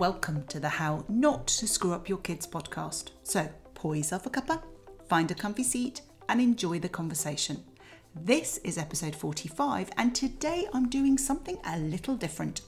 welcome to the How Not to Screw Up Your Kids podcast. So, pour yourself a cuppa, find a comfy seat, and enjoy the conversation. This is episode 45, and today I'm doing something a little different.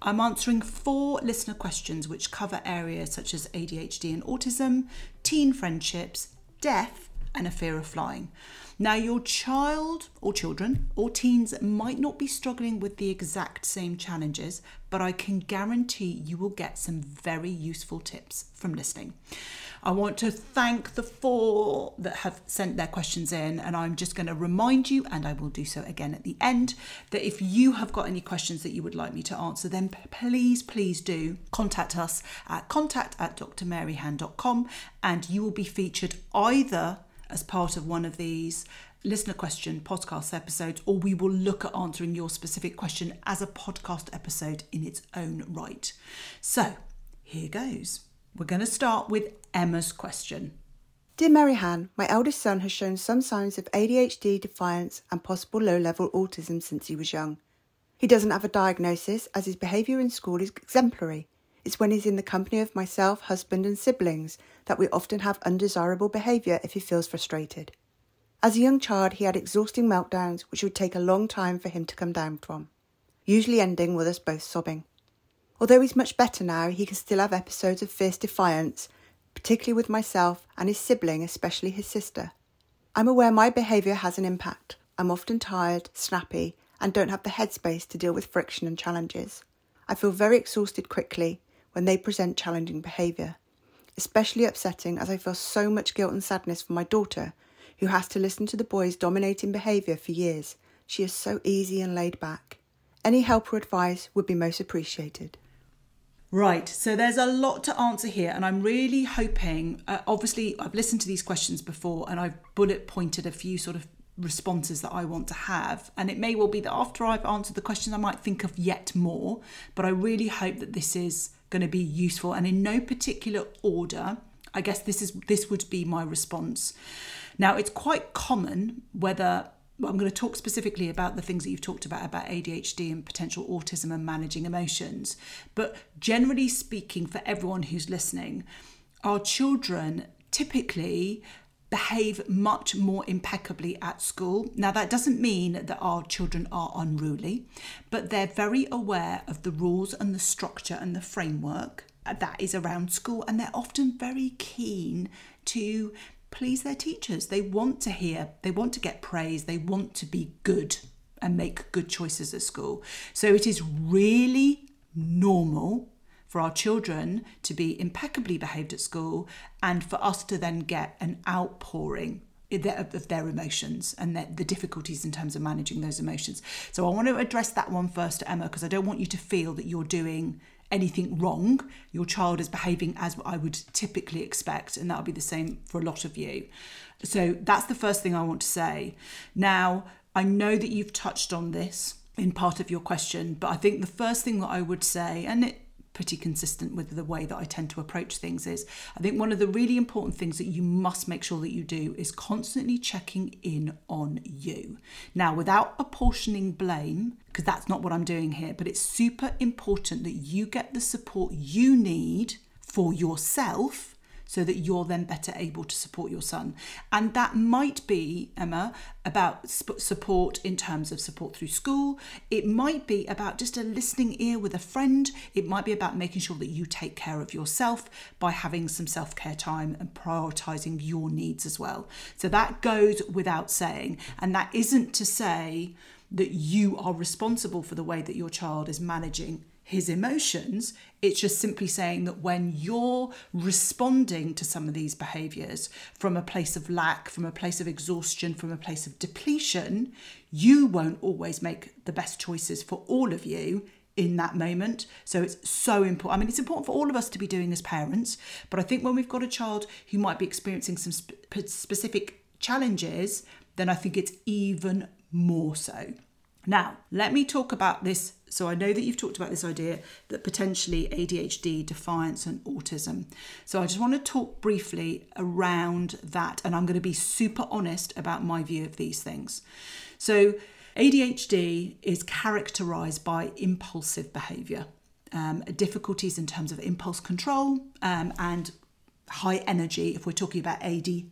I'm answering four listener questions which cover areas such as ADHD and autism, teen friendships, death, and a fear of flying. Now, your child or children or teens might not be struggling with the exact same challenges, but I can guarantee you will get some very useful tips from listening. I want to thank the four that have sent their questions in, and I'm just going to remind you, and I will do so again at the end, that if you have got any questions that you would like me to answer, then please, please do contact us at contact at drmaryhan.com, and you will be featured either as part of one of these listener question podcast episodes, or we will look at answering your specific question as a podcast episode in its own right. So here goes. We're going to start with Emma's question. Dear Maryhan, my eldest son has shown some signs of ADHD, defiance, and possible low level autism since he was young. He doesn't have a diagnosis as his behaviour in school is exemplary. It's when he's in the company of myself, husband, and siblings that we often have undesirable behaviour if he feels frustrated. As a young child, he had exhausting meltdowns which would take a long time for him to come down from, usually ending with us both sobbing. Although he's much better now, he can still have episodes of fierce defiance, particularly with myself and his sibling, especially his sister. I'm aware my behaviour has an impact. I'm often tired, snappy, and don't have the headspace to deal with friction and challenges. I feel very exhausted quickly when they present challenging behaviour. Especially upsetting as I feel so much guilt and sadness for my daughter, who has to listen to the boy's dominating behaviour for years. She is so easy and laid back. Any help or advice would be most appreciated. Right, so there's a lot to answer here, and I'm really hoping. Uh, obviously, I've listened to these questions before, and I've bullet pointed a few sort of responses that I want to have. And it may well be that after I've answered the questions, I might think of yet more. But I really hope that this is going to be useful. And in no particular order i guess this is this would be my response. Now it's quite common whether well, i'm going to talk specifically about the things that you've talked about about adhd and potential autism and managing emotions. But generally speaking for everyone who's listening our children typically behave much more impeccably at school. Now, that doesn't mean that our children are unruly, but they're very aware of the rules and the structure and the framework that is around school, and they're often very keen to please their teachers. They want to hear, they want to get praise, they want to be good and make good choices at school. So it is really normal for our children to be impeccably behaved at school and for us to then get an outpouring of their emotions and the difficulties in terms of managing those emotions. So I want to address that one first to Emma because I don't want you to feel that you're doing anything wrong. Your child is behaving as I would typically expect, and that'll be the same for a lot of you. So that's the first thing I want to say. Now, I know that you've touched on this in part of your question, but I think the first thing that I would say, and it pretty consistent with the way that I tend to approach things is I think one of the really important things that you must make sure that you do is constantly checking in on you. Now, without apportioning blame, because that's not what I'm doing here, but it's super important that you get the support you need for yourself so that you're then better able to support your son. And that might be, Emma, about support in terms of support through school. It might be about just a listening ear with a friend. It might be about making sure that you take care of yourself by having some self care time and prioritizing your needs as well. So that goes without saying. And that isn't to say that you are responsible for the way that your child is managing his emotions. It's just simply saying that when you're responding to some of these behaviors from a place of lack, from a place of exhaustion, from a place of depletion, you won't always make the best choices for all of you in that moment. So it's so important. I mean, it's important for all of us to be doing as parents, but I think when we've got a child who might be experiencing some sp- specific challenges, then I think it's even more so. Now, let me talk about this. So, I know that you've talked about this idea that potentially ADHD, defiance, and autism. So, I just want to talk briefly around that, and I'm going to be super honest about my view of these things. So, ADHD is characterized by impulsive behavior. um, difficulties in terms of impulse control um, and high energy if we're talking about ADHD.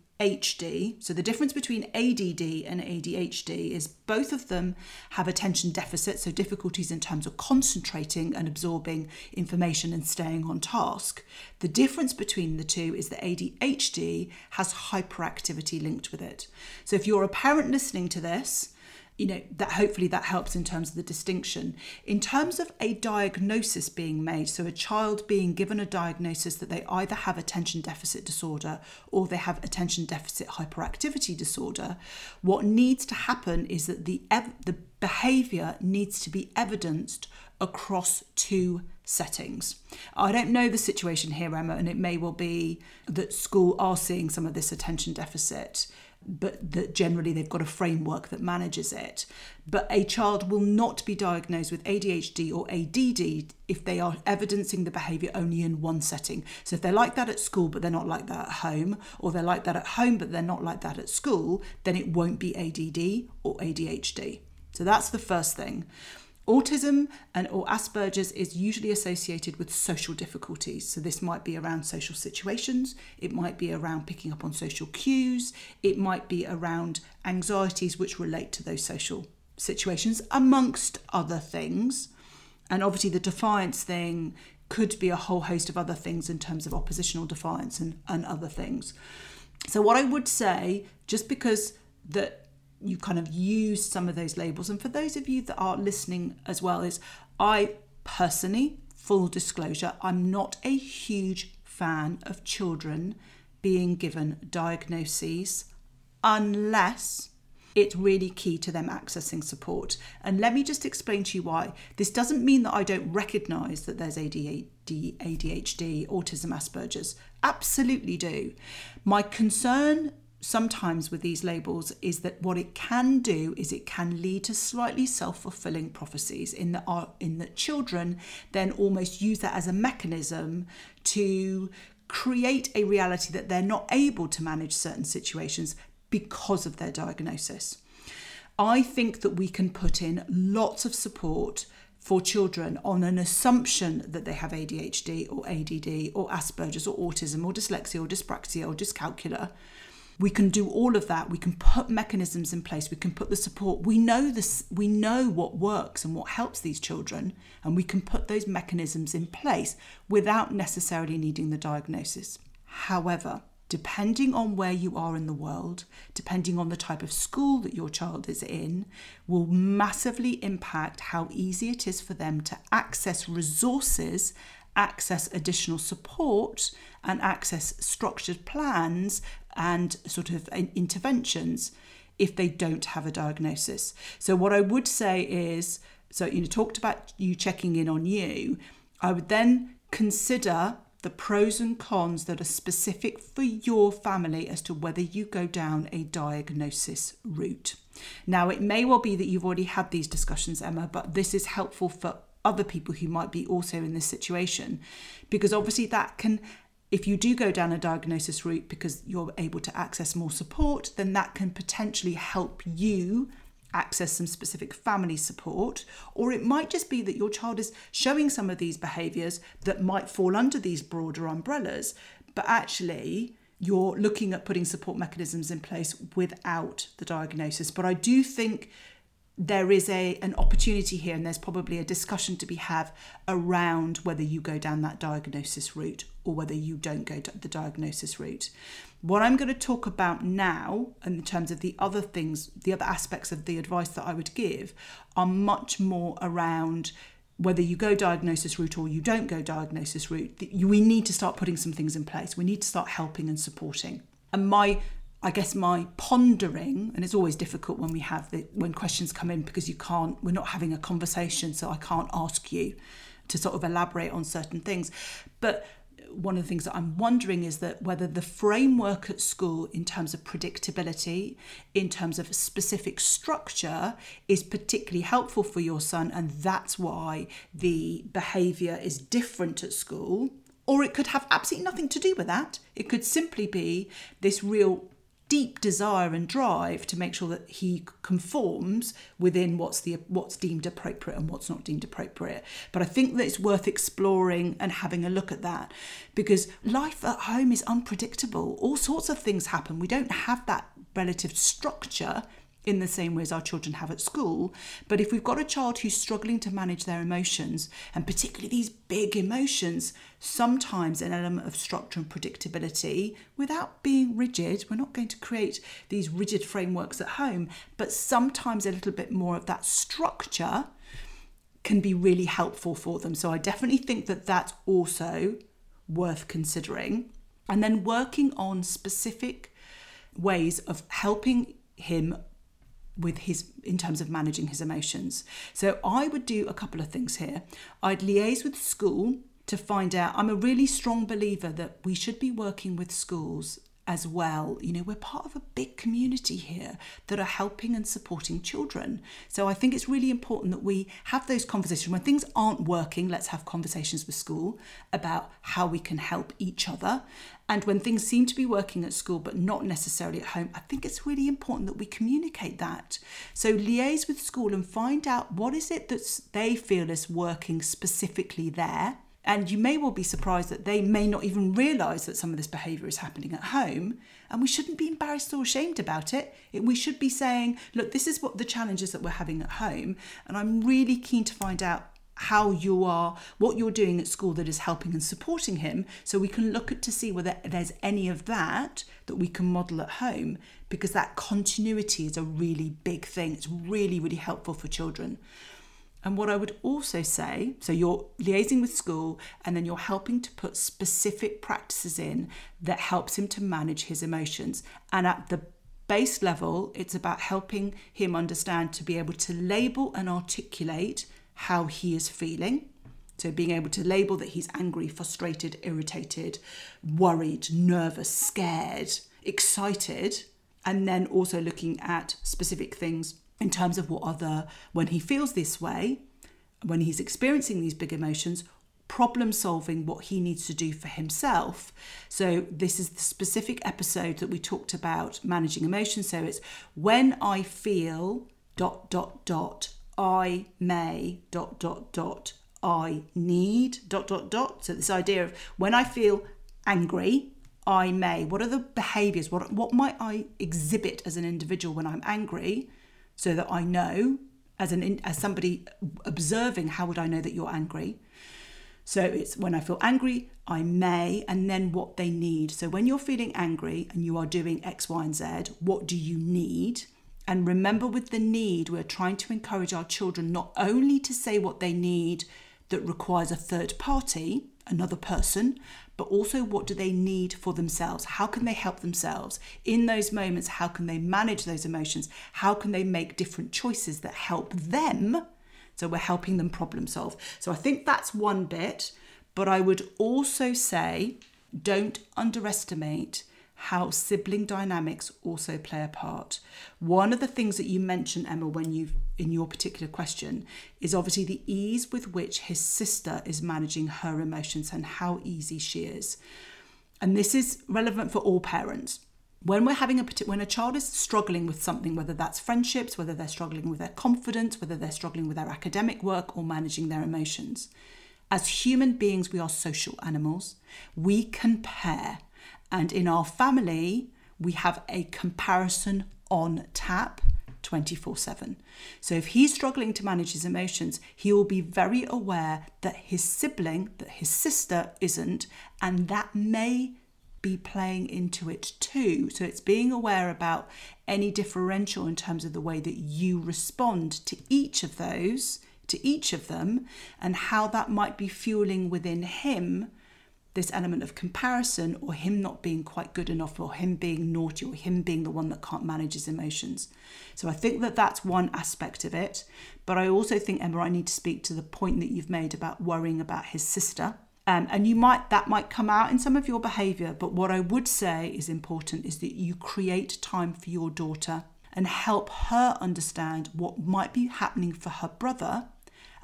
So the difference between ADD and ADHD is both of them have attention deficit, so difficulties in terms of concentrating and absorbing information and staying on task. The difference between the two is that ADHD has hyperactivity linked with it. So if you're a parent listening to this, you know that hopefully that helps in terms of the distinction in terms of a diagnosis being made so a child being given a diagnosis that they either have attention deficit disorder or they have attention deficit hyperactivity disorder what needs to happen is that the the behavior needs to be evidenced across two settings. I don't know the situation here, Emma, and it may well be that school are seeing some of this attention deficit but that generally they've got a framework that manages it. But a child will not be diagnosed with ADHD or ADD if they are evidencing the behaviour only in one setting. So if they're like that at school but they're not like that at home, or they're like that at home but they're not like that at school, then it won't be ADD or ADHD. So that's the first thing. Autism and or Asperger's is usually associated with social difficulties. So this might be around social situations, it might be around picking up on social cues, it might be around anxieties which relate to those social situations amongst other things. And obviously the defiance thing could be a whole host of other things in terms of oppositional defiance and, and other things. So what I would say, just because that you kind of use some of those labels. And for those of you that are listening as well, is I personally, full disclosure, I'm not a huge fan of children being given diagnoses unless it's really key to them accessing support. And let me just explain to you why. This doesn't mean that I don't recognize that there's ADHD, ADHD, autism, Asperger's. Absolutely do. My concern sometimes with these labels is that what it can do is it can lead to slightly self-fulfilling prophecies in that are in that children then almost use that as a mechanism to create a reality that they're not able to manage certain situations because of their diagnosis. I think that we can put in lots of support for children on an assumption that they have ADHD or ADD or Asperger's or autism or dyslexia or dyspraxia or dyscalculia we can do all of that. We can put mechanisms in place. We can put the support. We know this we know what works and what helps these children and we can put those mechanisms in place without necessarily needing the diagnosis. However depending on where you are in the world depending on the type of school that your child is in will massively impact how easy it is for them to access resources access additional support and access structured plans and sort of interventions if they don't have a diagnosis. So, what I would say is so, you know, talked about you checking in on you, I would then consider the pros and cons that are specific for your family as to whether you go down a diagnosis route. Now, it may well be that you've already had these discussions, Emma, but this is helpful for other people who might be also in this situation because obviously that can if you do go down a diagnosis route because you're able to access more support, then that can potentially help you access some specific family support. Or it might just be that your child is showing some of these behaviours that might fall under these broader umbrellas, but actually you're looking at putting support mechanisms in place without the diagnosis. But I do think there is a an opportunity here and there's probably a discussion to be had around whether you go down that diagnosis route or whether you don't go the diagnosis route. What i'm going to talk about now in terms of the other things the other aspects of the advice that i would give are much more around whether you go diagnosis route or you don't go diagnosis route we need to start putting some things in place. We need to start helping and supporting. And my I guess my pondering, and it's always difficult when we have the when questions come in because you can't, we're not having a conversation, so I can't ask you to sort of elaborate on certain things. But one of the things that I'm wondering is that whether the framework at school, in terms of predictability, in terms of specific structure, is particularly helpful for your son, and that's why the behaviour is different at school. Or it could have absolutely nothing to do with that. It could simply be this real deep desire and drive to make sure that he conforms within what's the what's deemed appropriate and what's not deemed appropriate. But i think that it's worth exploring and having a look at that because life at home is unpredictable. All sorts of things happen. We don't have that relative structure in the same way as our children have at school. But if we've got a child who's struggling to manage their emotions, and particularly these big emotions, sometimes an element of structure and predictability without being rigid. We're not going to create these rigid frameworks at home, but sometimes a little bit more of that structure can be really helpful for them. So I definitely think that that's also worth considering. And then working on specific ways of helping him with his in terms of managing his emotions. So I would do a couple of things here. I'd liaise with school to find out. I'm a really strong believer that we should be working with schools as well. You know, we're part of a big community here that are helping and supporting children. So I think it's really important that we have those conversations. When things aren't working, let's have conversations with school about how we can help each other. And when things seem to be working at school but not necessarily at home, I think it's really important that we communicate that. So liaise with school and find out what is it that they feel is working specifically there and you may well be surprised that they may not even realise that some of this behaviour is happening at home. And we shouldn't be embarrassed or ashamed about it. We should be saying, look, this is what the challenges that we're having at home. And I'm really keen to find out how you are, what you're doing at school that is helping and supporting him. So we can look at to see whether there's any of that that we can model at home because that continuity is a really big thing. It's really, really helpful for children. And what I would also say so you're liaising with school and then you're helping to put specific practices in that helps him to manage his emotions. And at the base level, it's about helping him understand to be able to label and articulate how he is feeling. So, being able to label that he's angry, frustrated, irritated, worried, nervous, scared, excited, and then also looking at specific things in terms of what other, when he feels this way, when he's experiencing these big emotions, problem solving what he needs to do for himself. So, this is the specific episode that we talked about managing emotions. So, it's when I feel dot dot dot, I may dot dot dot, I need dot dot dot. So, this idea of when I feel angry, I may. What are the behaviors? What, what might I exhibit as an individual when I'm angry? so that I know as an as somebody observing how would I know that you're angry so it's when I feel angry I may and then what they need so when you're feeling angry and you are doing x y and z what do you need and remember with the need we're trying to encourage our children not only to say what they need that requires a third party another person but also what do they need for themselves? How can they help themselves? In those moments, how can they manage those emotions? How can they make different choices that help them? So we're helping them problem solve. So I think that's one bit, but I would also say don't underestimate how sibling dynamics also play a part. One of the things that you mentioned, Emma, when you in your particular question, is obviously the ease with which his sister is managing her emotions and how easy she is. And this is relevant for all parents. When we're having a when a child is struggling with something, whether that's friendships, whether they're struggling with their confidence, whether they're struggling with their academic work or managing their emotions, as human beings, we are social animals. We compare and in our family, we have a comparison on tap 24 7. So if he's struggling to manage his emotions, he will be very aware that his sibling, that his sister isn't, and that may be playing into it too. So it's being aware about any differential in terms of the way that you respond to each of those, to each of them, and how that might be fueling within him this element of comparison or him not being quite good enough or him being naughty or him being the one that can't manage his emotions. So I think that that's one aspect of it. But I also think, Emma, I need to speak to the point that you've made about worrying about his sister. Um, and you might that might come out in some of your behavior but what i would say is important is that you create time for your daughter and help her understand what might be happening for her brother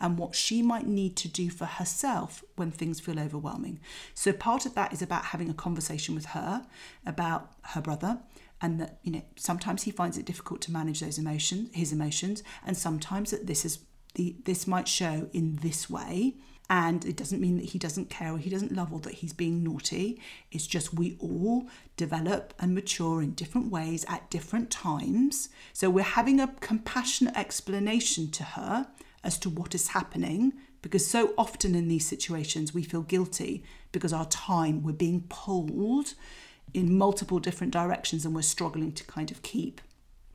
and what she might need to do for herself when things feel overwhelming. So, part of that is about having a conversation with her about her brother and that you know sometimes he finds it difficult to manage those emotions his emotions and sometimes that this is the this might show in this way. And it doesn't mean that he doesn't care or he doesn't love or that he's being naughty. It's just we all develop and mature in different ways at different times. So we're having a compassionate explanation to her as to what is happening because so often in these situations we feel guilty because our time we're being pulled in multiple different directions and we're struggling to kind of keep.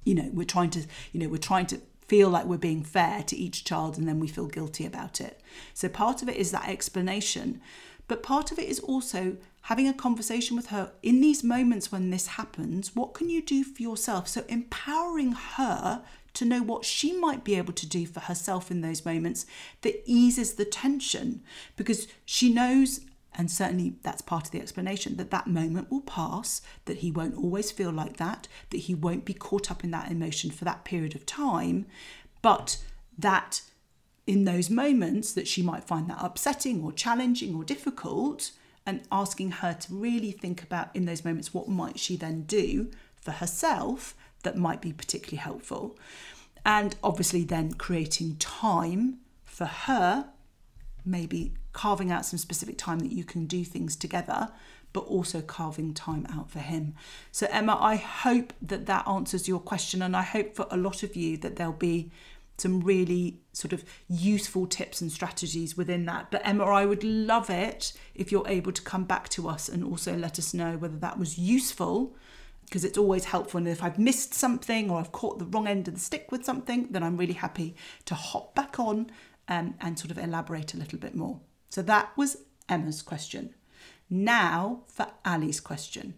You know we're trying to you know we're trying to feel like we're being fair to each child and then we feel guilty about it. So part of it is that explanation but part of it is also having a conversation with her. In these moments when this happens what can you do for yourself? So empowering her to know what she might be able to do for herself in those moments that eases the tension because she knows and certainly that's part of the explanation that that moment will pass, that he won't always feel like that, that he won't be caught up in that emotion for that period of time, but that in those moments that she might find that upsetting or challenging or difficult and asking her to really think about in those moments what might she then do for herself that might be particularly helpful and obviously then creating time for her maybe carving out some specific time that you can do things together but also carving time out for him. So, Emma, I hope that that answers your question, and I hope for a lot of you that there'll be some really sort of useful tips and strategies within that. But, Emma, I would love it if you're able to come back to us and also let us know whether that was useful. Because it's always helpful. And if I've missed something or I've caught the wrong end of the stick with something, then I'm really happy to hop back on um, and sort of elaborate a little bit more. So that was Emma's question. Now for Ali's question.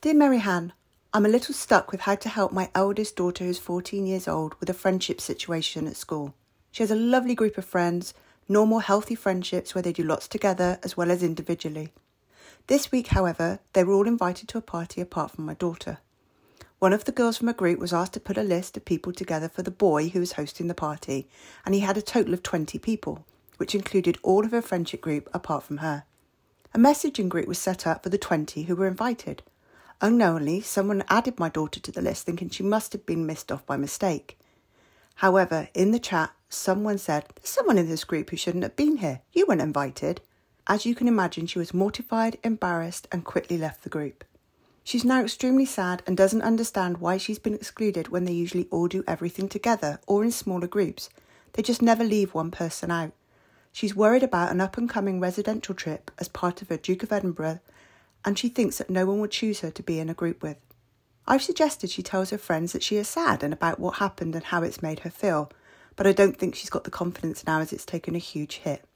Dear Maryhan, I'm a little stuck with how to help my eldest daughter, who's 14 years old, with a friendship situation at school. She has a lovely group of friends, normal, healthy friendships where they do lots together as well as individually. This week, however, they were all invited to a party apart from my daughter. One of the girls from a group was asked to put a list of people together for the boy who was hosting the party, and he had a total of 20 people, which included all of her friendship group apart from her. A messaging group was set up for the 20 who were invited. Unknowingly, someone added my daughter to the list thinking she must have been missed off by mistake. However, in the chat, someone said, There's someone in this group who shouldn't have been here. You weren't invited. As you can imagine, she was mortified, embarrassed, and quickly left the group. She's now extremely sad and doesn't understand why she's been excluded when they usually all do everything together or in smaller groups. They just never leave one person out. She's worried about an up and coming residential trip as part of her Duke of Edinburgh, and she thinks that no one would choose her to be in a group with. I've suggested she tells her friends that she is sad and about what happened and how it's made her feel, but I don't think she's got the confidence now as it's taken a huge hit.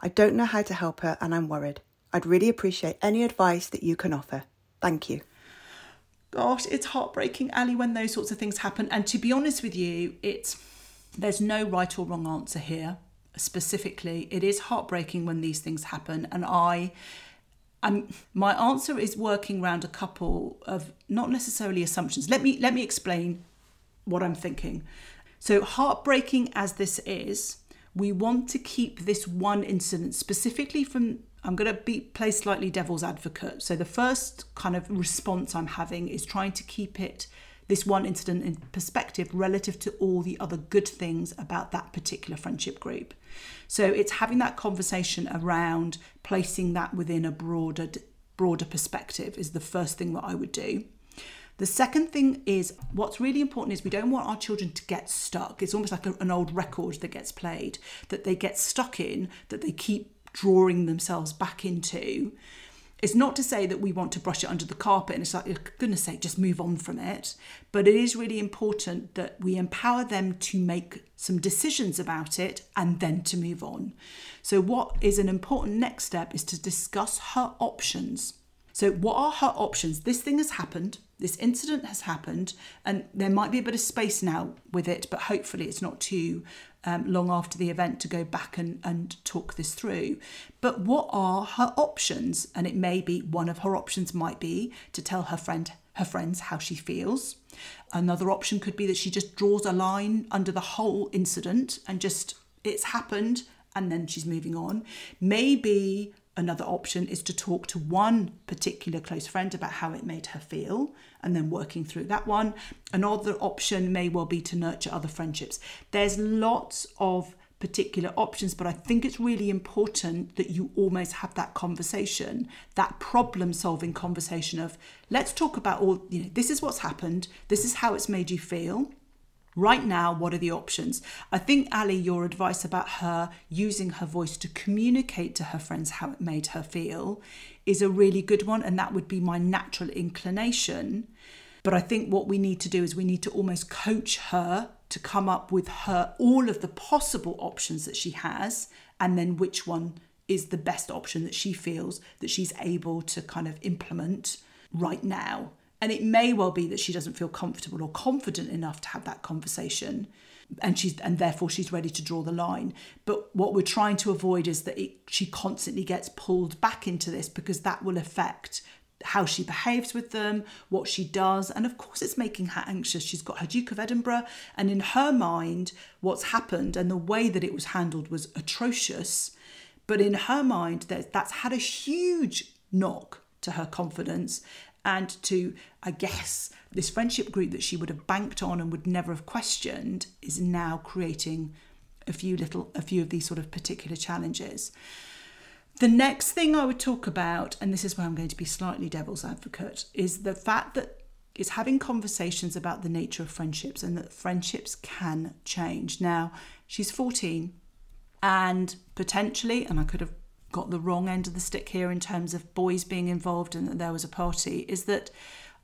I don't know how to help her and I'm worried. I'd really appreciate any advice that you can offer. Thank you. Gosh, it's heartbreaking, Ali, when those sorts of things happen. And to be honest with you, it's there's no right or wrong answer here. Specifically, it is heartbreaking when these things happen, and I. Um, my answer is working around a couple of not necessarily assumptions. Let me let me explain what I'm thinking. So heartbreaking as this is, we want to keep this one incident specifically from I'm going to be play slightly devil's advocate. So the first kind of response I'm having is trying to keep it this one incident in perspective relative to all the other good things about that particular friendship group. So it's having that conversation around placing that within a broader broader perspective is the first thing that I would do. The second thing is what's really important is we don't want our children to get stuck. It's almost like a, an old record that gets played that they get stuck in, that they keep drawing themselves back into. It's not to say that we want to brush it under the carpet and it's like, goodness sake, just move on from it. But it is really important that we empower them to make some decisions about it and then to move on. So, what is an important next step is to discuss her options. So, what are her options? This thing has happened, this incident has happened, and there might be a bit of space now with it, but hopefully it's not too um, long after the event to go back and, and talk this through. But what are her options? And it may be one of her options might be to tell her friend her friends how she feels. Another option could be that she just draws a line under the whole incident and just it's happened and then she's moving on. Maybe Another option is to talk to one particular close friend about how it made her feel and then working through that one. Another option may well be to nurture other friendships. There's lots of particular options, but I think it's really important that you almost have that conversation, that problem solving conversation of let's talk about all, you know, this is what's happened, this is how it's made you feel. Right now, what are the options? I think, Ali, your advice about her using her voice to communicate to her friends how it made her feel is a really good one. And that would be my natural inclination. But I think what we need to do is we need to almost coach her to come up with her all of the possible options that she has and then which one is the best option that she feels that she's able to kind of implement right now and it may well be that she doesn't feel comfortable or confident enough to have that conversation and she's and therefore she's ready to draw the line but what we're trying to avoid is that it, she constantly gets pulled back into this because that will affect how she behaves with them, what she does, and of course it's making her anxious. She's got her Duke of Edinburgh, and in her mind, what's happened and the way that it was handled was atrocious. But in her mind, that's had a huge knock to her confidence and to, I guess, this friendship group that she would have banked on and would never have questioned is now creating a few little, a few of these sort of particular challenges. The next thing I would talk about, and this is where I'm going to be slightly devil's advocate, is the fact that is having conversations about the nature of friendships and that friendships can change. Now, she's 14 and potentially, and I could have got the wrong end of the stick here in terms of boys being involved and that there was a party, is that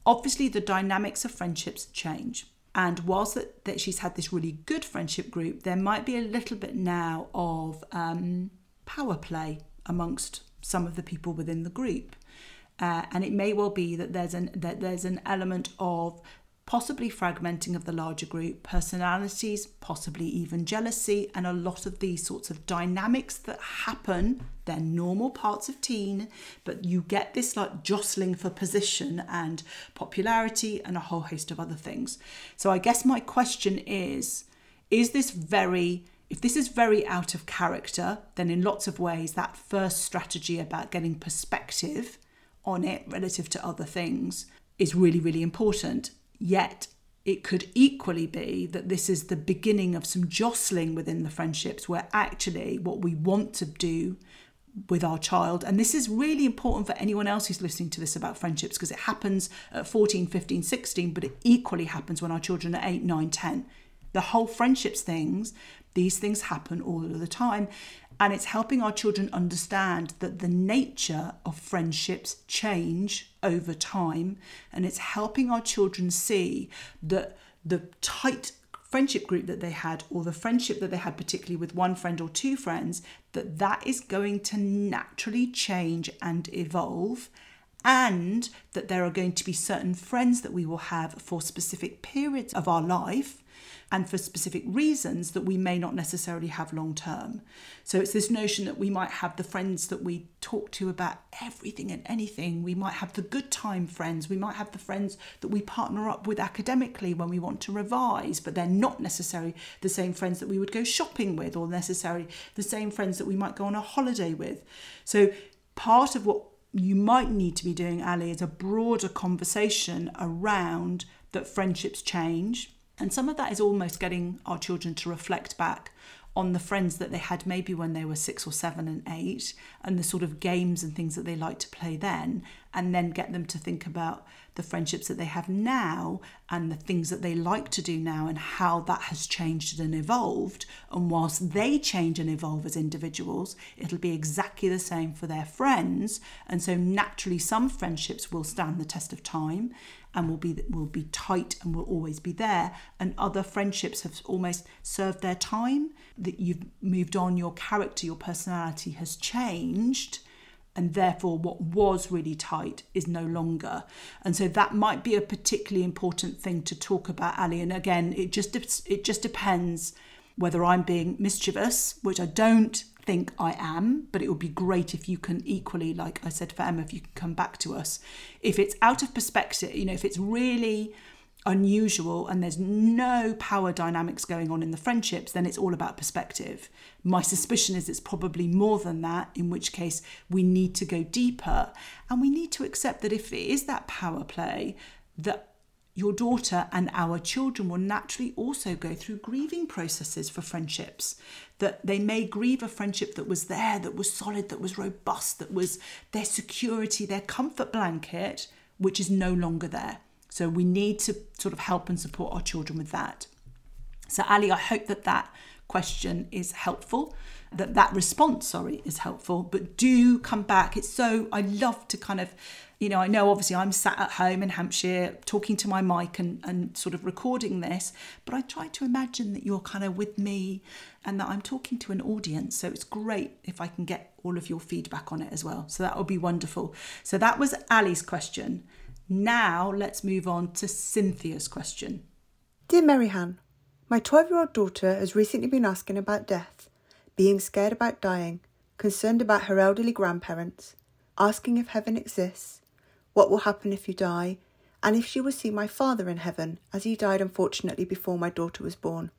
obviously the dynamics of friendships change. And whilst that, that she's had this really good friendship group, there might be a little bit now of um, power play amongst some of the people within the group. Uh, and it may well be that there's an that there's an element of possibly fragmenting of the larger group, personalities, possibly even jealousy, and a lot of these sorts of dynamics that happen. They're normal parts of teen, but you get this like jostling for position and popularity and a whole host of other things. So I guess my question is is this very if this is very out of character, then in lots of ways, that first strategy about getting perspective on it relative to other things is really, really important. Yet, it could equally be that this is the beginning of some jostling within the friendships where actually what we want to do with our child and this is really important for anyone else who's listening to this about friendships because it happens at 14 15 16 but it equally happens when our children are 8 9 10 the whole friendships things these things happen all of the time. And it's helping our children understand that the nature of friendships change over time. And it's helping our children see that the tight friendship group that they had or the friendship that they had particularly with one friend or two friends that that is going to naturally change and evolve and that there are going to be certain friends that we will have for specific periods of our life and for specific reasons that we may not necessarily have long term. So it's this notion that we might have the friends that we talk to about everything and anything. We might have the good time friends. We might have the friends that we partner up with academically when we want to revise, but they're not necessarily the same friends that we would go shopping with or necessarily the same friends that we might go on a holiday with. So part of what you might need to be doing, Ali, is a broader conversation around that friendships change. And some of that is almost getting our children to reflect back on the friends that they had maybe when they were six or seven and eight and the sort of games and things that they like to play then and then get them to think about the friendships that they have now and the things that they like to do now and how that has changed and evolved. And whilst they change and evolve as individuals it'll be exactly the same for their friends. And so naturally some friendships will stand the test of time and will be will be tight and will always be there. And other friendships have almost served their time that you've moved on your character your personality has changed and therefore what was really tight is no longer and so that might be a particularly important thing to talk about ali and again it just it just depends whether i'm being mischievous which i don't think I am, but it would be great if you can equally, like I said for Emma, if you can come back to us. If it's out of perspective, you know, if it's really unusual and there's no power dynamics going on in the friendships, then it's all about perspective. My suspicion is it's probably more than that, in which case we need to go deeper and we need to accept that if it is that power play, that your daughter and our children will naturally also go through grieving processes for friendships. That they may grieve a friendship that was there, that was solid, that was robust, that was their security, their comfort blanket, which is no longer there. So we need to sort of help and support our children with that. So, Ali, I hope that that question is helpful, that that response, sorry, is helpful. But do come back. It's so, I love to kind of, you know, I know obviously I'm sat at home in Hampshire talking to my mic and, and sort of recording this, but I try to imagine that you're kind of with me and that I'm talking to an audience. So it's great if I can get all of your feedback on it as well. So that would be wonderful. So that was Ali's question. Now let's move on to Cynthia's question. Dear Mary Maryhan, my 12 year old daughter has recently been asking about death, being scared about dying, concerned about her elderly grandparents, asking if heaven exists, what will happen if you die, and if she will see my father in heaven, as he died unfortunately before my daughter was born.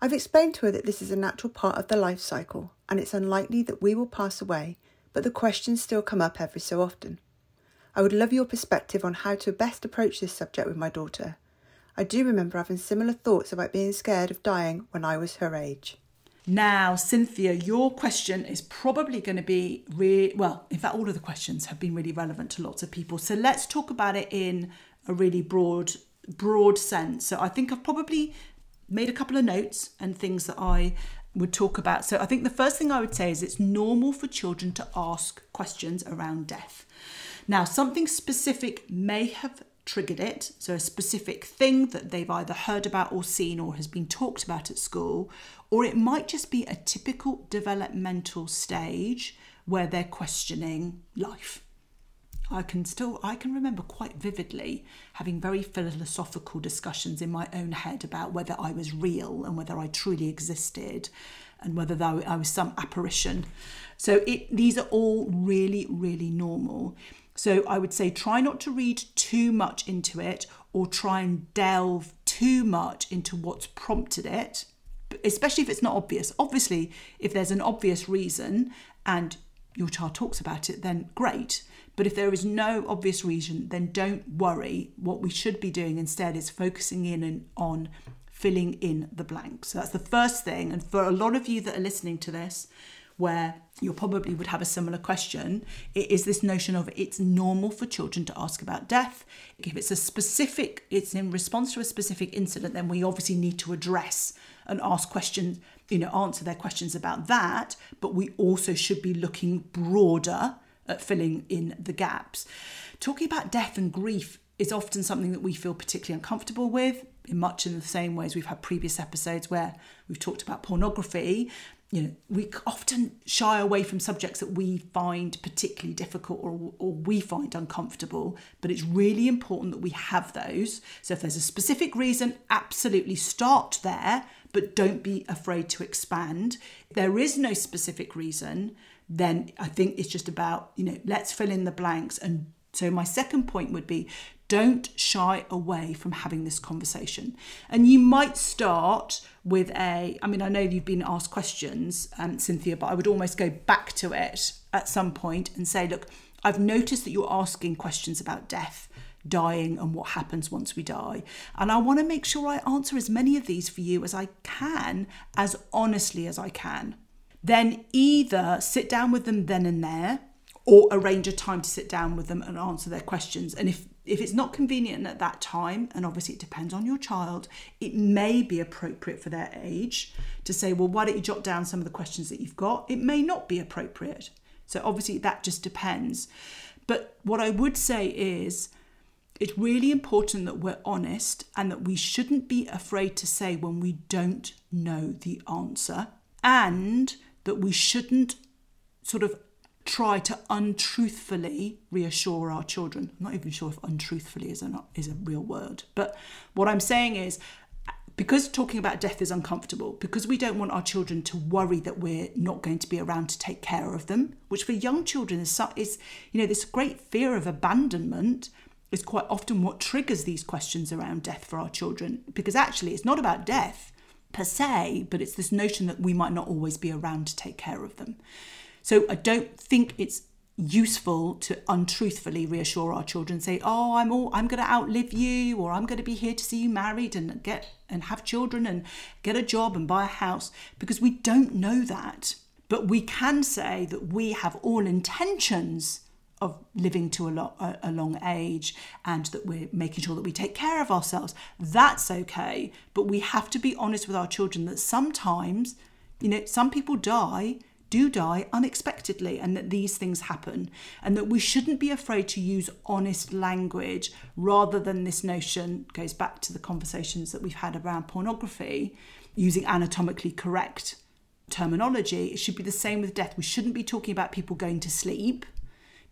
I've explained to her that this is a natural part of the life cycle, and it's unlikely that we will pass away, but the questions still come up every so often. I would love your perspective on how to best approach this subject with my daughter. I do remember having similar thoughts about being scared of dying when I was her age. Now, Cynthia, your question is probably going to be well. In fact, all of the questions have been really relevant to lots of people. So let's talk about it in a really broad, broad sense. So I think I've probably made a couple of notes and things that I would talk about. So I think the first thing I would say is it's normal for children to ask questions around death. Now, something specific may have triggered it, so a specific thing that they've either heard about or seen or has been talked about at school, or it might just be a typical developmental stage where they're questioning life. I can still I can remember quite vividly having very philosophical discussions in my own head about whether I was real and whether I truly existed and whether I was some apparition. So it, these are all really really normal. So I would say try not to read too much into it or try and delve too much into what's prompted it, especially if it's not obvious. Obviously, if there's an obvious reason and your child talks about it, then great. But if there is no obvious reason, then don't worry. What we should be doing instead is focusing in on filling in the blanks. So that's the first thing. And for a lot of you that are listening to this, where you probably would have a similar question. It is this notion of it's normal for children to ask about death. If it's a specific, it's in response to a specific incident, then we obviously need to address and ask questions, you know, answer their questions about that. But we also should be looking broader at filling in the gaps. Talking about death and grief is often something that we feel particularly uncomfortable with in much in the same ways we've had previous episodes where we've talked about pornography you know, we often shy away from subjects that we find particularly difficult or, or we find uncomfortable, but it's really important that we have those. So if there's a specific reason, absolutely start there, but don't be afraid to expand. If there is no specific reason, then I think it's just about, you know, let's fill in the blanks. And so my second point would be don't shy away from having this conversation. And you might start with a, I mean, I know you've been asked questions, um, Cynthia, but I would almost go back to it at some point and say, look, I've noticed that you're asking questions about death, dying, and what happens once we die. And I want to make sure I answer as many of these for you as I can, as honestly as I can. Then either sit down with them then and there or arrange a time to sit down with them and answer their questions. And if if it's not convenient at that time, and obviously it depends on your child, it may be appropriate for their age to say, well, why don't you jot down some of the questions that you've got? It may not be appropriate. So obviously that just depends. But what I would say is, it's really important that we're honest and that we shouldn't be afraid to say when we don't know the answer, and that we shouldn't sort of try to untruthfully reassure our children. I'm not even sure if untruthfully is a, is a real word, but what I'm saying is because talking about death is uncomfortable, because we don't want our children to worry that we're not going to be around to take care of them, which for young children is, is you know, this great fear of abandonment is quite often what triggers these questions around death for our children because actually it's not about death per se, but it's this notion that we might not always be around to take care of them. So I don't think it's useful to untruthfully reassure our children say oh i'm all i'm going to outlive you or i'm going to be here to see you married and get and have children and get a job and buy a house because we don't know that. But we can say that we have all intentions of living to a, lo- a, long age and that we're making sure that we take care of ourselves. That's okay but we have to be honest with our children that sometimes you know some people die do die unexpectedly and that these things happen and that we shouldn't be afraid to use honest language rather than this notion goes back to the conversations that we've had around pornography using anatomically correct terminology it should be the same with death. We shouldn't be talking about people going to sleep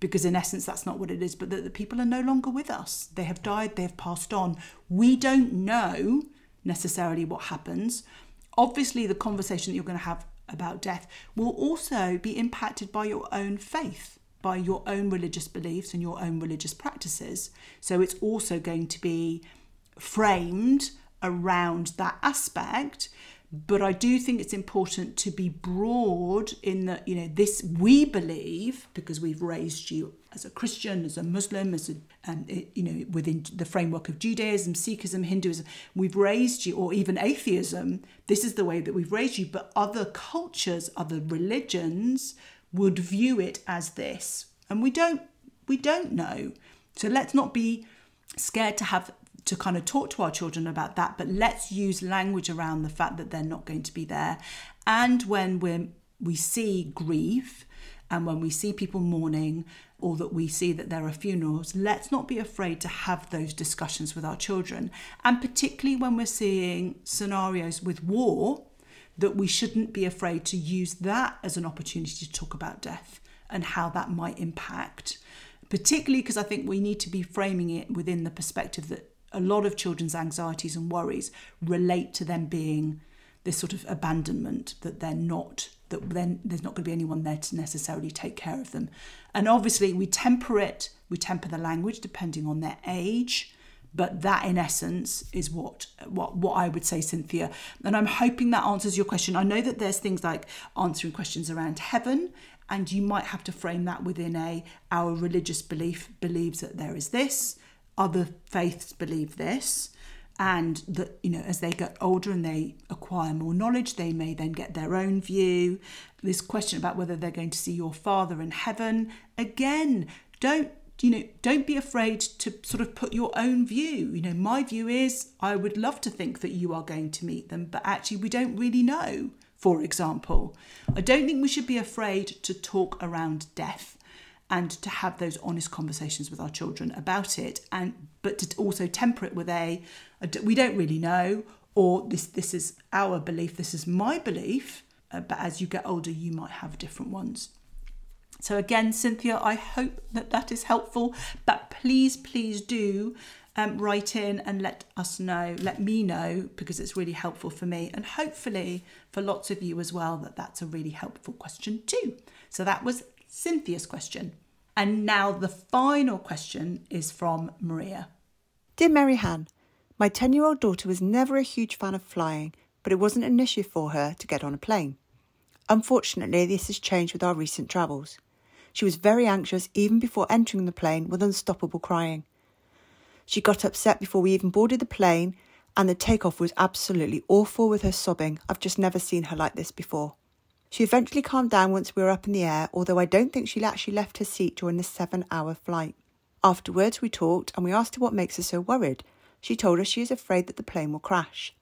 because in essence that's not what it is but that the people are no longer with us. They have died they have passed on. We don't know necessarily what happens. Obviously the conversation that you're going to have about death will also be impacted by your own faith by your own religious beliefs and your own religious practices. So it's also going to be framed around that aspect. But I do think it's important to be broad in that, you know, this we believe because we've raised you as a Christian, as a Muslim, as a, and you know, within the framework of Judaism, Sikhism, Hinduism, we've raised you, or even atheism. This is the way that we've raised you. But other cultures, other religions would view it as this, and we don't. We don't know. So let's not be scared to have to kind of talk to our children about that, but let's use language around the fact that they're not going to be there. And when we're, we see grief and when we see people mourning or that we see that there are funerals, let's not be afraid to have those discussions with our children. And particularly when we're seeing scenarios with war, that we shouldn't be afraid to use that as an opportunity to talk about death and how that might impact. Particularly because I think we need to be framing it within the perspective that a lot of children's anxieties and worries relate to them being this sort of abandonment that they're not that then there's not going to be anyone there to necessarily take care of them. And obviously we temper it we temper the language depending on their age but that in essence is what what what I would say Cynthia. And I'm hoping that answers your question. I know that there's things like answering questions around heaven and you might have to frame that within a our religious belief believes that there is this. Other faiths believe this and that you know as they get older and they acquire more knowledge they may then get their own view. This question about whether they're going to see your father in heaven again don't you know don't be afraid to sort of put your own view. You know my view is i would love to think that you are going to meet them but actually we don't really know for example. I don't think we should be afraid to talk around death and to have those honest conversations with our children about it. And but to also temper it with a, a we don't really know or this this is our belief this is my belief uh, but as you get older you might have different ones. So again cynthia i hope that that is helpful but please please do um, write in and let us know let me know because it's really helpful for me and hopefully for lots of you as well that that's a really helpful question too. So that was Cynthia's question. And now the final question is from Maria. Dear Maryhan, my 10 year old daughter was never a huge fan of flying, but it wasn't an issue for her to get on a plane. Unfortunately, this has changed with our recent travels. She was very anxious even before entering the plane with unstoppable crying. She got upset before we even boarded the plane, and the takeoff was absolutely awful with her sobbing. I've just never seen her like this before. She eventually calmed down once we were up in the air, although I don't think she actually left her seat during the seven hour flight. Afterwards, we talked and we asked her what makes her so worried. She told us she is afraid that the plane will crash.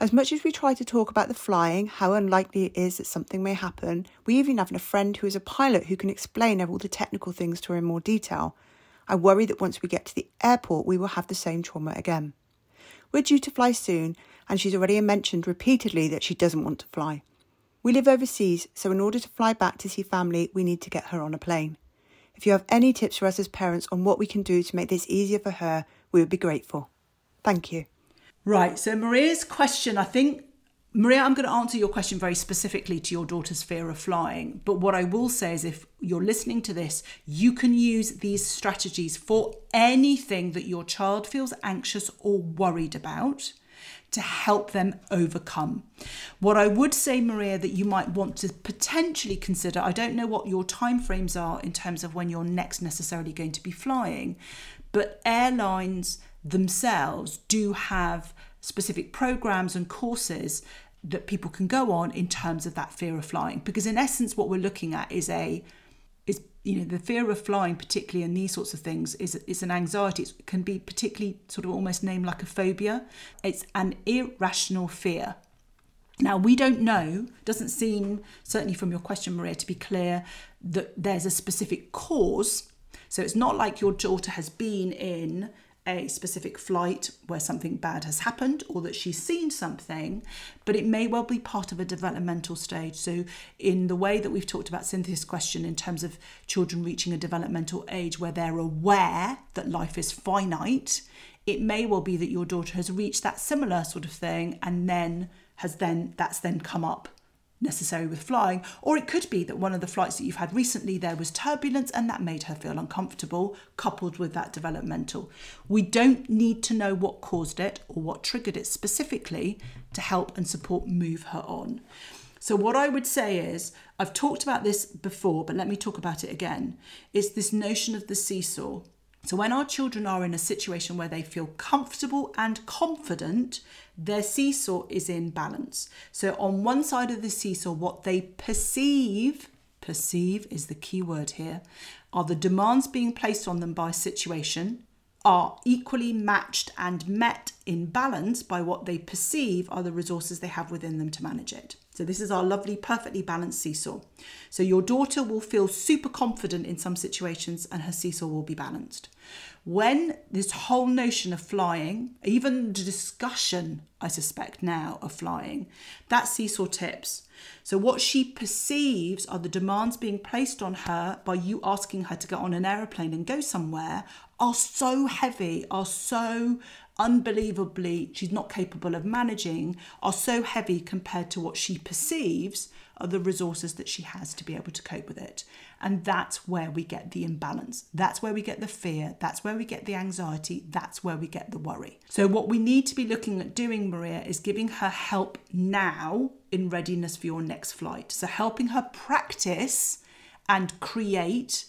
As much as we try to talk about the flying, how unlikely it is that something may happen, we even have a friend who is a pilot who can explain all the technical things to her in more detail. I worry that once we get to the airport, we will have the same trauma again. We're due to fly soon, and she's already mentioned repeatedly that she doesn't want to fly. We live overseas, so in order to fly back to see family, we need to get her on a plane. If you have any tips for us as parents on what we can do to make this easier for her, we would be grateful. Thank you. Right, so Maria's question, I think Maria, I'm going to answer your question very specifically to your daughter's fear of flying. But what I will say is if you're listening to this, you can use these strategies for anything that your child feels anxious or worried about to help them overcome. What I would say, Maria, that you might want to potentially consider, I don't know what your timeframes are in terms of when you're next necessarily going to be flying, but airlines themselves do have specific programs and courses that people can go on in terms of that fear of flying because in essence what we're looking at is a you know the fear of flying particularly in these sorts of things is is an anxiety. It can be particularly sort of almost named like a phobia. It's an irrational fear. Now we don't know doesn't seem certainly from your question maria to be clear that there's a specific cause. So it's not like your daughter has been in a specific flight where something bad has happened or that she's seen something, but it may well be part of a developmental stage. So, in the way that we've talked about Cynthia's question in terms of children reaching a developmental age where they're aware that life is finite, it may well be that your daughter has reached that similar sort of thing and then has then that's then come up necessary with flying, or it could be that one of the flights that you've had recently there was turbulence and that made her feel uncomfortable, coupled with that developmental. We don't need to know what caused it or what triggered it specifically to help and support move her on. So, what I would say is, I've talked about this before, but let me talk about it again. It's this notion of the seesaw. So, when our children are in a situation where they feel comfortable and confident, their seesaw is in balance. So, on one side of the seesaw, what they perceive, perceive is the key word here, are the demands being placed on them by situation, are equally matched and met in balance by what they perceive are the resources they have within them to manage it. So, this is our lovely, perfectly balanced seesaw. So, your daughter will feel super confident in some situations and her seesaw will be balanced. When this whole notion of flying, even the discussion, I suspect now, of flying, that seesaw tips. So, what she perceives are the demands being placed on her by you asking her to get on an aeroplane and go somewhere are so heavy, are so unbelievably, she's not capable of managing, are so heavy compared to what she perceives are the resources that she has to be able to cope with it. And that's where we get the imbalance. That's where we get the fear. That's where we get the anxiety. That's where we get the worry. So, what we need to be looking at doing, Maria, is giving her help now in readiness for your next flight. So, helping her practice and create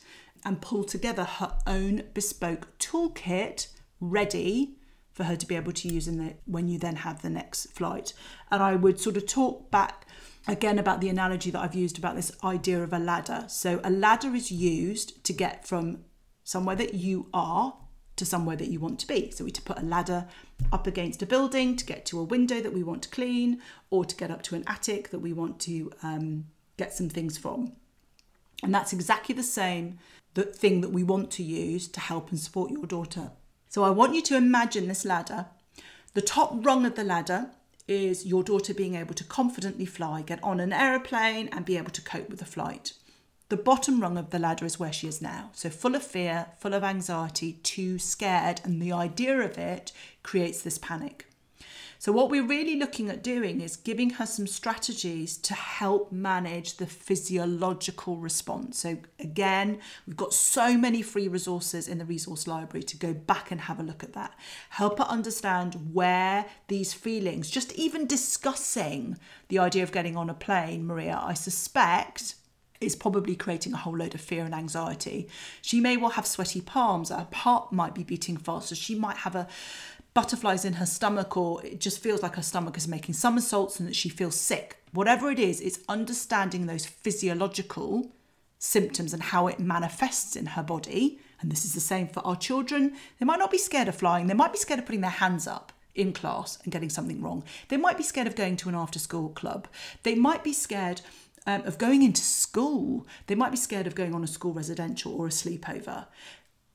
and pull together her own bespoke toolkit ready for her to be able to use in the when you then have the next flight. And I would sort of talk back again about the analogy that I've used about this idea of a ladder. So a ladder is used to get from somewhere that you are to somewhere that you want to be. So we to put a ladder up against a building to get to a window that we want to clean, or to get up to an attic that we want to um, get some things from. And that's exactly the same the thing that we want to use to help and support your daughter. So I want you to imagine this ladder. The top rung of the ladder is your daughter being able to confidently fly, get on an aeroplane, and be able to cope with the flight. The bottom rung of the ladder is where she is now. So, full of fear, full of anxiety, too scared, and the idea of it creates this panic. So, what we're really looking at doing is giving her some strategies to help manage the physiological response. So, again, we've got so many free resources in the resource library to go back and have a look at that. Help her understand where these feelings, just even discussing the idea of getting on a plane, Maria, I suspect is probably creating a whole load of fear and anxiety. She may well have sweaty palms, her heart might be beating faster, she might have a butterflies in her stomach or it just feels like her stomach is making somersaults and that she feels sick. Whatever it is, it's understanding those physiological symptoms and how it manifests in her body. And this is the same for our children. They might not be scared of flying, they might be scared of putting their hands up in class and getting something wrong. They might be scared of going to an after school club. They might be scared um, of going into school. They might be scared of going on a school residential or a sleepover.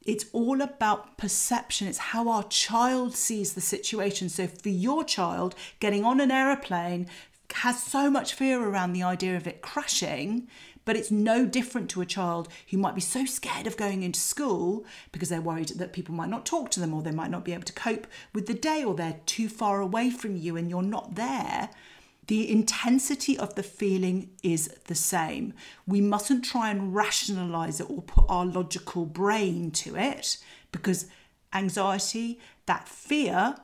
It's all about perception. It's how our child sees the situation. So, for your child, getting on an aeroplane has so much fear around the idea of it crashing, but it's no different to a child who might be so scared of going into school because they're worried that people might not talk to them or they might not be able to cope with the day or they're too far away from you and you're not there the intensity of the feeling is the same. We mustn't try and rationalize it or put our logical brain to it because anxiety, that fear,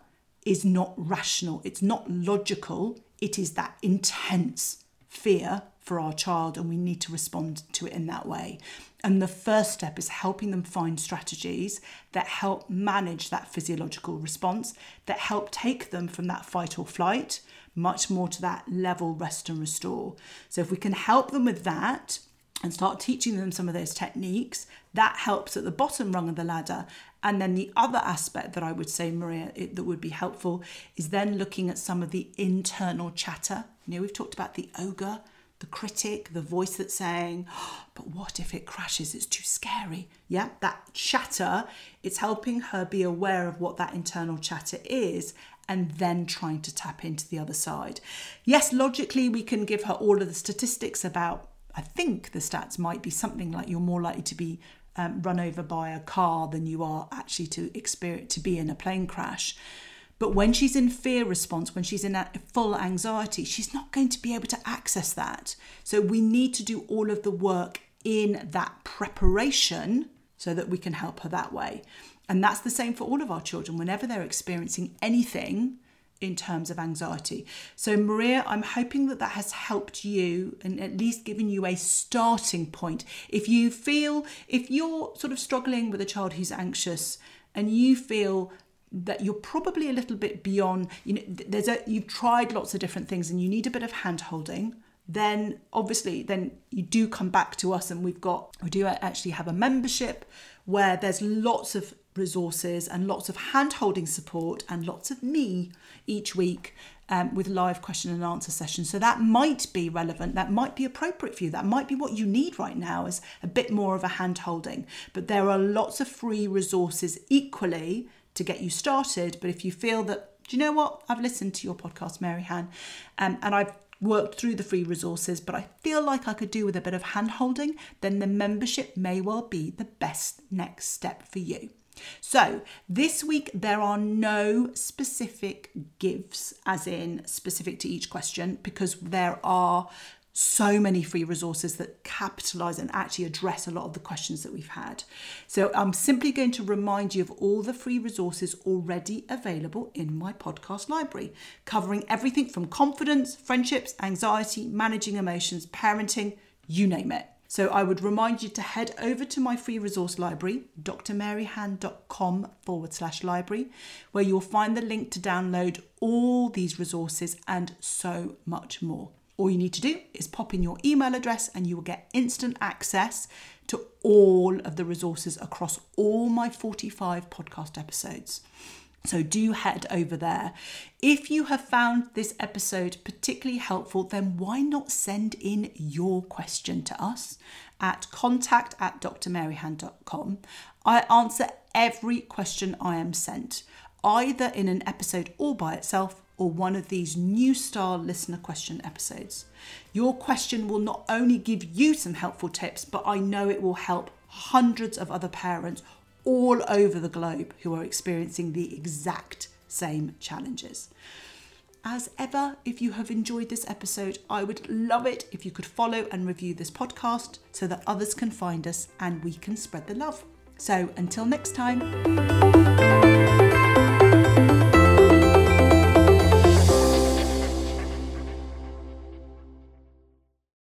is not rational, it's not logical, it is that intense fear for our child, and we need to respond to it in that way. And the first step is helping them find strategies that help manage that physiological response, that help take them from that fight or flight much more to that level rest and restore. So if we can help them with that and start teaching them some of those techniques, that helps at the bottom rung of the ladder. And then the other aspect that I would say, Maria, it, that would be helpful is then looking at some of the internal chatter. You know, we've talked about the ogre, the critic, the voice that's saying, oh, but what if it crashes? It's too scary. Yeah, that chatter, it's helping her be aware of what that internal chatter is and then trying to tap into the other side. Yes, logically, we can give her all of the statistics about, I think the stats might be something like you're more likely to be um, run over by a car than you are actually to experience to be in a plane crash. But when she's in fear response, when she's in full anxiety, she's not going to be able to access that. So we need to do all of the work in that preparation so that we can help her that way. And that's the same for all of our children whenever they're experiencing anything in terms of anxiety. So, Maria, I'm hoping that that has helped you and at least given you a starting point. If you feel, if you're sort of struggling with a child who's anxious and you feel that you're probably a little bit beyond, you know, there's a, you've tried lots of different things and you need a bit of hand holding then obviously then you do come back to us and we've got we do actually have a membership where there's lots of resources and lots of hand holding support and lots of me each week um, with live question and answer sessions. So that might be relevant, that might be appropriate for you, that might be what you need right now is a bit more of a hand holding. But there are lots of free resources equally to get you started. But if you feel that, do you know what? I've listened to your podcast, Maryhan, um, and I've worked through the free resources, but I feel like I could do with a bit of hand holding, then the membership may well be the best next step for you. So, this week there are no specific gifts, as in specific to each question, because there are so many free resources that capitalize and actually address a lot of the questions that we've had. So, I'm simply going to remind you of all the free resources already available in my podcast library, covering everything from confidence, friendships, anxiety, managing emotions, parenting, you name it. So I would remind you to head over to my free resource library, drmaryhan.com forward slash library, where you'll find the link to download all these resources and so much more. All you need to do is pop in your email address and you will get instant access to all of the resources across all my 45 podcast episodes. So do head over there. If you have found this episode particularly helpful, then why not send in your question to us at contact at drmaryhan.com. I answer every question I am sent, either in an episode all by itself or one of these new style listener question episodes. Your question will not only give you some helpful tips, but I know it will help hundreds of other parents all over the globe who are experiencing the exact same challenges. As ever, if you have enjoyed this episode, I would love it if you could follow and review this podcast so that others can find us and we can spread the love. So until next time.